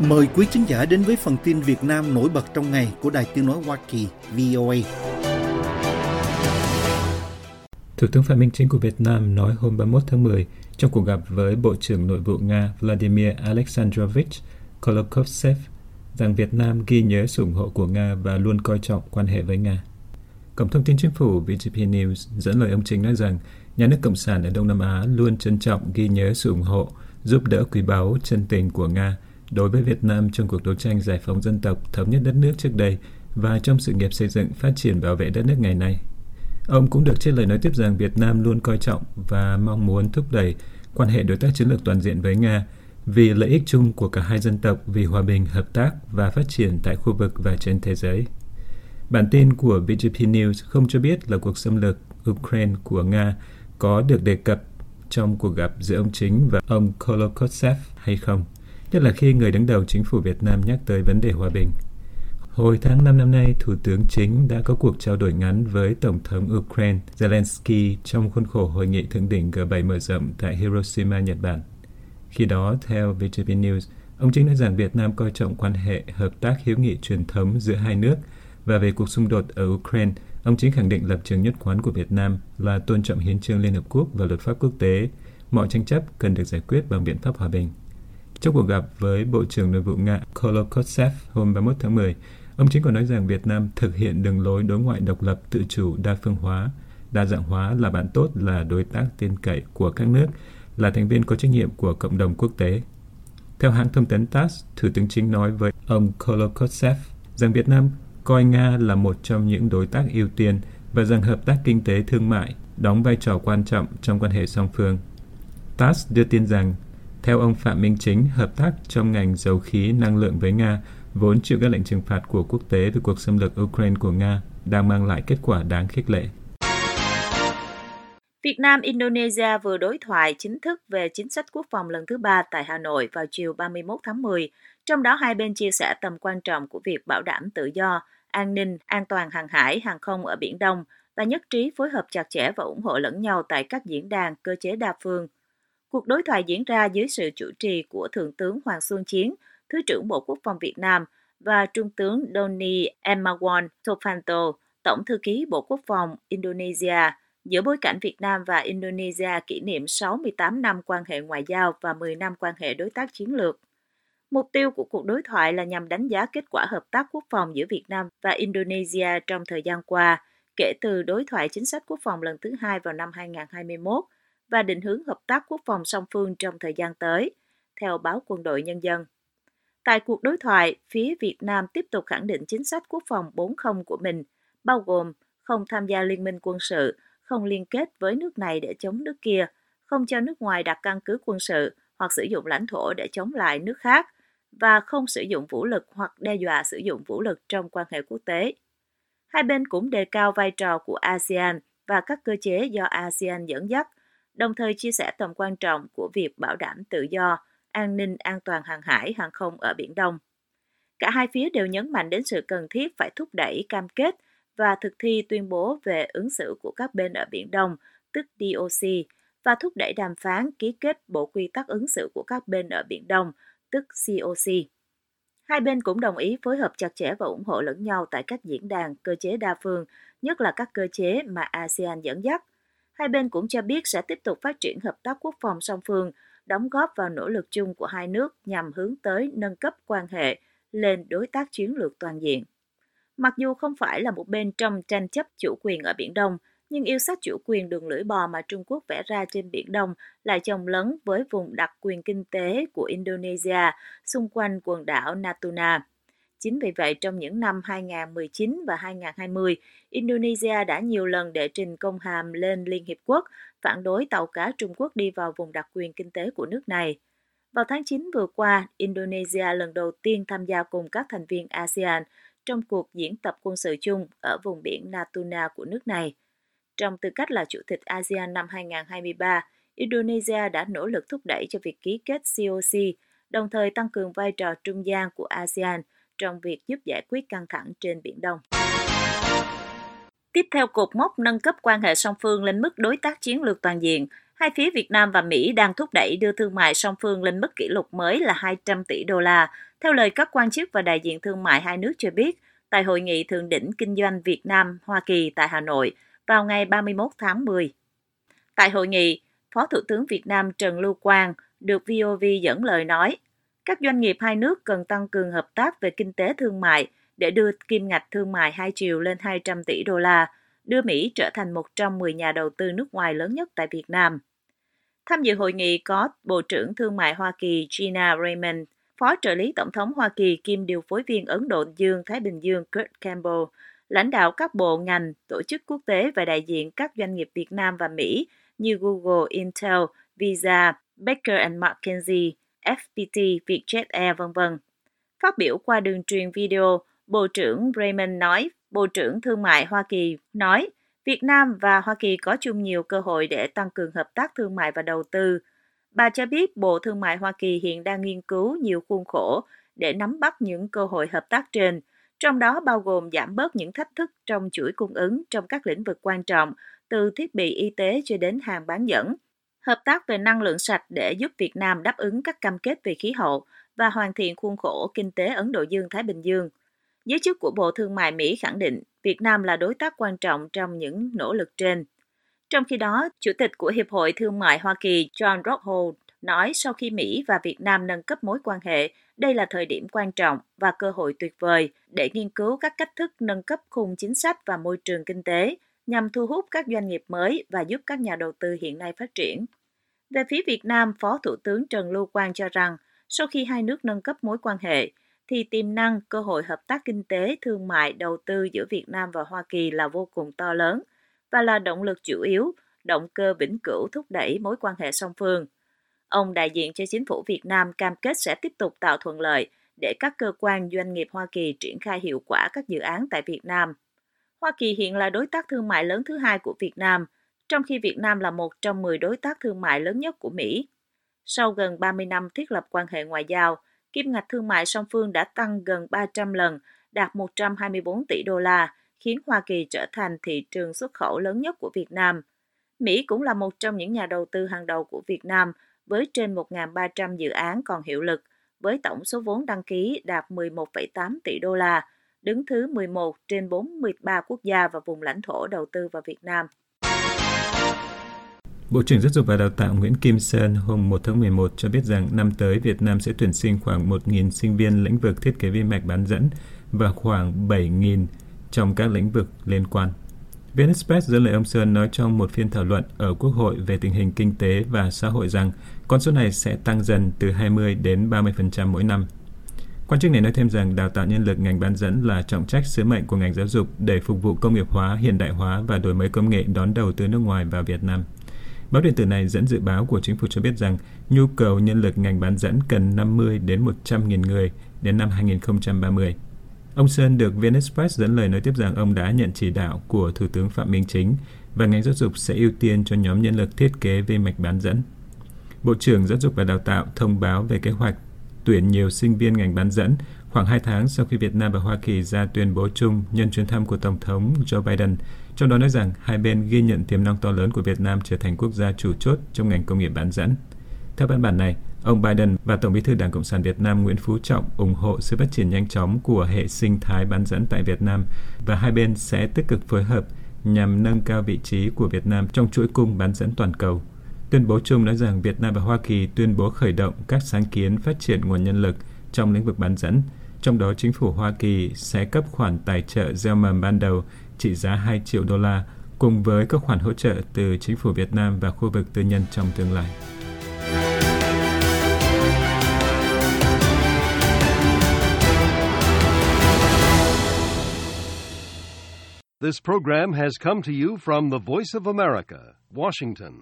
Mời quý khán giả đến với phần tin Việt Nam nổi bật trong ngày của Đài Tiếng Nói Hoa Kỳ VOA. Thủ tướng Phạm Minh Chính của Việt Nam nói hôm 31 tháng 10 trong cuộc gặp với Bộ trưởng Nội vụ Nga Vladimir Alexandrovich Kolokovtsev rằng Việt Nam ghi nhớ sự ủng hộ của Nga và luôn coi trọng quan hệ với Nga. Cổng thông tin chính phủ VGP News dẫn lời ông Chính nói rằng nhà nước Cộng sản ở Đông Nam Á luôn trân trọng ghi nhớ sự ủng hộ, giúp đỡ quý báu, chân tình của Nga đối với Việt Nam trong cuộc đấu tranh giải phóng dân tộc, thống nhất đất nước trước đây và trong sự nghiệp xây dựng, phát triển bảo vệ đất nước ngày nay. Ông cũng được trên lời nói tiếp rằng Việt Nam luôn coi trọng và mong muốn thúc đẩy quan hệ đối tác chiến lược toàn diện với Nga vì lợi ích chung của cả hai dân tộc, vì hòa bình, hợp tác và phát triển tại khu vực và trên thế giới. Bản tin của VGP News không cho biết là cuộc xâm lược Ukraine của Nga có được đề cập trong cuộc gặp giữa ông Chính và ông Kolokotsev hay không, nhất là khi người đứng đầu chính phủ Việt Nam nhắc tới vấn đề hòa bình. Hồi tháng 5 năm nay, Thủ tướng Chính đã có cuộc trao đổi ngắn với Tổng thống Ukraine Zelensky trong khuôn khổ hội nghị thượng đỉnh G7 mở rộng tại Hiroshima, Nhật Bản. Khi đó, theo VTV News, ông Chính nói rằng Việt Nam coi trọng quan hệ hợp tác hữu nghị truyền thống giữa hai nước và về cuộc xung đột ở Ukraine, ông Chính khẳng định lập trường nhất quán của Việt Nam là tôn trọng hiến trương Liên Hợp Quốc và luật pháp quốc tế. Mọi tranh chấp cần được giải quyết bằng biện pháp hòa bình. Trong cuộc gặp với Bộ trưởng Nội vụ Nga Kolokotsev hôm 31 tháng 10, ông Chính còn nói rằng Việt Nam thực hiện đường lối đối ngoại độc lập tự chủ đa phương hóa, đa dạng hóa là bạn tốt, là đối tác tin cậy của các nước là thành viên có trách nhiệm của cộng đồng quốc tế. Theo hãng thông tấn TASS, Thủ tướng Chính nói với ông Kolokotsev rằng Việt Nam coi Nga là một trong những đối tác ưu tiên và rằng hợp tác kinh tế thương mại đóng vai trò quan trọng trong quan hệ song phương. TASS đưa tin rằng, theo ông Phạm Minh Chính, hợp tác trong ngành dầu khí năng lượng với Nga vốn chịu các lệnh trừng phạt của quốc tế về cuộc xâm lược Ukraine của Nga đang mang lại kết quả đáng khích lệ. Việt Nam Indonesia vừa đối thoại chính thức về chính sách quốc phòng lần thứ ba tại Hà Nội vào chiều 31 tháng 10, trong đó hai bên chia sẻ tầm quan trọng của việc bảo đảm tự do, an ninh, an toàn hàng hải, hàng không ở Biển Đông và nhất trí phối hợp chặt chẽ và ủng hộ lẫn nhau tại các diễn đàn cơ chế đa phương. Cuộc đối thoại diễn ra dưới sự chủ trì của Thượng tướng Hoàng Xuân Chiến, Thứ trưởng Bộ Quốc phòng Việt Nam và Trung tướng Doni Emmawan Tofanto, Tổng thư ký Bộ Quốc phòng Indonesia, giữa bối cảnh Việt Nam và Indonesia kỷ niệm 68 năm quan hệ ngoại giao và 10 năm quan hệ đối tác chiến lược. Mục tiêu của cuộc đối thoại là nhằm đánh giá kết quả hợp tác quốc phòng giữa Việt Nam và Indonesia trong thời gian qua, kể từ đối thoại chính sách quốc phòng lần thứ hai vào năm 2021 và định hướng hợp tác quốc phòng song phương trong thời gian tới, theo báo Quân đội Nhân dân. Tại cuộc đối thoại, phía Việt Nam tiếp tục khẳng định chính sách quốc phòng 40 của mình, bao gồm không tham gia liên minh quân sự, không liên kết với nước này để chống nước kia, không cho nước ngoài đặt căn cứ quân sự hoặc sử dụng lãnh thổ để chống lại nước khác và không sử dụng vũ lực hoặc đe dọa sử dụng vũ lực trong quan hệ quốc tế. Hai bên cũng đề cao vai trò của ASEAN và các cơ chế do ASEAN dẫn dắt, đồng thời chia sẻ tầm quan trọng của việc bảo đảm tự do, an ninh an toàn hàng hải, hàng không ở Biển Đông. Cả hai phía đều nhấn mạnh đến sự cần thiết phải thúc đẩy cam kết và thực thi tuyên bố về ứng xử của các bên ở Biển Đông, tức DOC, và thúc đẩy đàm phán ký kết bộ quy tắc ứng xử của các bên ở Biển Đông, tức COC. Hai bên cũng đồng ý phối hợp chặt chẽ và ủng hộ lẫn nhau tại các diễn đàn, cơ chế đa phương, nhất là các cơ chế mà ASEAN dẫn dắt. Hai bên cũng cho biết sẽ tiếp tục phát triển hợp tác quốc phòng song phương, đóng góp vào nỗ lực chung của hai nước nhằm hướng tới nâng cấp quan hệ lên đối tác chiến lược toàn diện. Mặc dù không phải là một bên trong tranh chấp chủ quyền ở Biển Đông, nhưng yêu sách chủ quyền đường lưỡi bò mà Trung Quốc vẽ ra trên Biển Đông lại chồng lấn với vùng đặc quyền kinh tế của Indonesia xung quanh quần đảo Natuna. Chính vì vậy, trong những năm 2019 và 2020, Indonesia đã nhiều lần đệ trình công hàm lên Liên Hiệp Quốc phản đối tàu cá Trung Quốc đi vào vùng đặc quyền kinh tế của nước này. Vào tháng 9 vừa qua, Indonesia lần đầu tiên tham gia cùng các thành viên ASEAN trong cuộc diễn tập quân sự chung ở vùng biển Natuna của nước này. Trong tư cách là chủ tịch ASEAN năm 2023, Indonesia đã nỗ lực thúc đẩy cho việc ký kết COC, đồng thời tăng cường vai trò trung gian của ASEAN trong việc giúp giải quyết căng thẳng trên Biển Đông. Tiếp theo cột mốc nâng cấp quan hệ song phương lên mức đối tác chiến lược toàn diện, Hai phía Việt Nam và Mỹ đang thúc đẩy đưa thương mại song phương lên mức kỷ lục mới là 200 tỷ đô la, theo lời các quan chức và đại diện thương mại hai nước cho biết tại Hội nghị Thượng đỉnh Kinh doanh Việt Nam-Hoa Kỳ tại Hà Nội vào ngày 31 tháng 10. Tại hội nghị, Phó Thủ tướng Việt Nam Trần Lưu Quang được VOV dẫn lời nói, các doanh nghiệp hai nước cần tăng cường hợp tác về kinh tế thương mại để đưa kim ngạch thương mại hai chiều lên 200 tỷ đô la, đưa Mỹ trở thành một trong 10 nhà đầu tư nước ngoài lớn nhất tại Việt Nam. Tham dự hội nghị có Bộ trưởng Thương mại Hoa Kỳ Gina Raymond, Phó trợ lý Tổng thống Hoa Kỳ kiêm điều phối viên Ấn Độ Dương-Thái Bình Dương Kurt Campbell, lãnh đạo các bộ ngành, tổ chức quốc tế và đại diện các doanh nghiệp Việt Nam và Mỹ như Google, Intel, Visa, Baker McKenzie, FPT, Vietjet Air, v.v. Phát biểu qua đường truyền video, Bộ trưởng Raymond nói, Bộ trưởng Thương mại Hoa Kỳ nói, Việt Nam và Hoa Kỳ có chung nhiều cơ hội để tăng cường hợp tác thương mại và đầu tư. Bà cho biết Bộ Thương mại Hoa Kỳ hiện đang nghiên cứu nhiều khuôn khổ để nắm bắt những cơ hội hợp tác trên, trong đó bao gồm giảm bớt những thách thức trong chuỗi cung ứng trong các lĩnh vực quan trọng, từ thiết bị y tế cho đến hàng bán dẫn. Hợp tác về năng lượng sạch để giúp Việt Nam đáp ứng các cam kết về khí hậu và hoàn thiện khuôn khổ kinh tế Ấn Độ Dương-Thái Bình Dương. Giới chức của Bộ Thương mại Mỹ khẳng định Việt Nam là đối tác quan trọng trong những nỗ lực trên. Trong khi đó, Chủ tịch của Hiệp hội Thương mại Hoa Kỳ John Rockhold nói sau khi Mỹ và Việt Nam nâng cấp mối quan hệ, đây là thời điểm quan trọng và cơ hội tuyệt vời để nghiên cứu các cách thức nâng cấp khung chính sách và môi trường kinh tế nhằm thu hút các doanh nghiệp mới và giúp các nhà đầu tư hiện nay phát triển. Về phía Việt Nam, Phó Thủ tướng Trần Lưu Quang cho rằng, sau khi hai nước nâng cấp mối quan hệ, thì tiềm năng, cơ hội hợp tác kinh tế, thương mại, đầu tư giữa Việt Nam và Hoa Kỳ là vô cùng to lớn và là động lực chủ yếu, động cơ vĩnh cửu thúc đẩy mối quan hệ song phương. Ông đại diện cho chính phủ Việt Nam cam kết sẽ tiếp tục tạo thuận lợi để các cơ quan doanh nghiệp Hoa Kỳ triển khai hiệu quả các dự án tại Việt Nam. Hoa Kỳ hiện là đối tác thương mại lớn thứ hai của Việt Nam, trong khi Việt Nam là một trong 10 đối tác thương mại lớn nhất của Mỹ. Sau gần 30 năm thiết lập quan hệ ngoại giao, kim ngạch thương mại song phương đã tăng gần 300 lần, đạt 124 tỷ đô la, khiến Hoa Kỳ trở thành thị trường xuất khẩu lớn nhất của Việt Nam. Mỹ cũng là một trong những nhà đầu tư hàng đầu của Việt Nam với trên 1.300 dự án còn hiệu lực, với tổng số vốn đăng ký đạt 11,8 tỷ đô la, đứng thứ 11 trên 43 quốc gia và vùng lãnh thổ đầu tư vào Việt Nam. Bộ trưởng Giáo dục và Đào tạo Nguyễn Kim Sơn hôm 1 tháng 11 cho biết rằng năm tới Việt Nam sẽ tuyển sinh khoảng 1.000 sinh viên lĩnh vực thiết kế vi mạch bán dẫn và khoảng 7.000 trong các lĩnh vực liên quan. VnExpress dẫn lời ông Sơn nói trong một phiên thảo luận ở Quốc hội về tình hình kinh tế và xã hội rằng con số này sẽ tăng dần từ 20 đến 30% mỗi năm. Quan chức này nói thêm rằng đào tạo nhân lực ngành bán dẫn là trọng trách sứ mệnh của ngành giáo dục để phục vụ công nghiệp hóa, hiện đại hóa và đổi mới công nghệ đón đầu từ nước ngoài vào Việt Nam. Báo điện tử này dẫn dự báo của chính phủ cho biết rằng nhu cầu nhân lực ngành bán dẫn cần 50 đến 100 nghìn người đến năm 2030. Ông Sơn được VnExpress dẫn lời nói tiếp rằng ông đã nhận chỉ đạo của Thủ tướng Phạm Minh Chính và ngành giáo dục sẽ ưu tiên cho nhóm nhân lực thiết kế vi mạch bán dẫn. Bộ trưởng Giáo dục và Đào tạo thông báo về kế hoạch tuyển nhiều sinh viên ngành bán dẫn khoảng 2 tháng sau khi Việt Nam và Hoa Kỳ ra tuyên bố chung nhân chuyến thăm của Tổng thống Joe Biden, trong đó nói rằng hai bên ghi nhận tiềm năng to lớn của Việt Nam trở thành quốc gia chủ chốt trong ngành công nghiệp bán dẫn. Theo văn bản này, ông Biden và Tổng bí thư Đảng Cộng sản Việt Nam Nguyễn Phú Trọng ủng hộ sự phát triển nhanh chóng của hệ sinh thái bán dẫn tại Việt Nam và hai bên sẽ tích cực phối hợp nhằm nâng cao vị trí của Việt Nam trong chuỗi cung bán dẫn toàn cầu – Tuyên bố chung nói rằng Việt Nam và Hoa Kỳ tuyên bố khởi động các sáng kiến phát triển nguồn nhân lực trong lĩnh vực bán dẫn, trong đó chính phủ Hoa Kỳ sẽ cấp khoản tài trợ gieo mầm ban đầu trị giá 2 triệu đô la cùng với các khoản hỗ trợ từ chính phủ Việt Nam và khu vực tư nhân trong tương lai. This program has come to you from the Voice of America, Washington.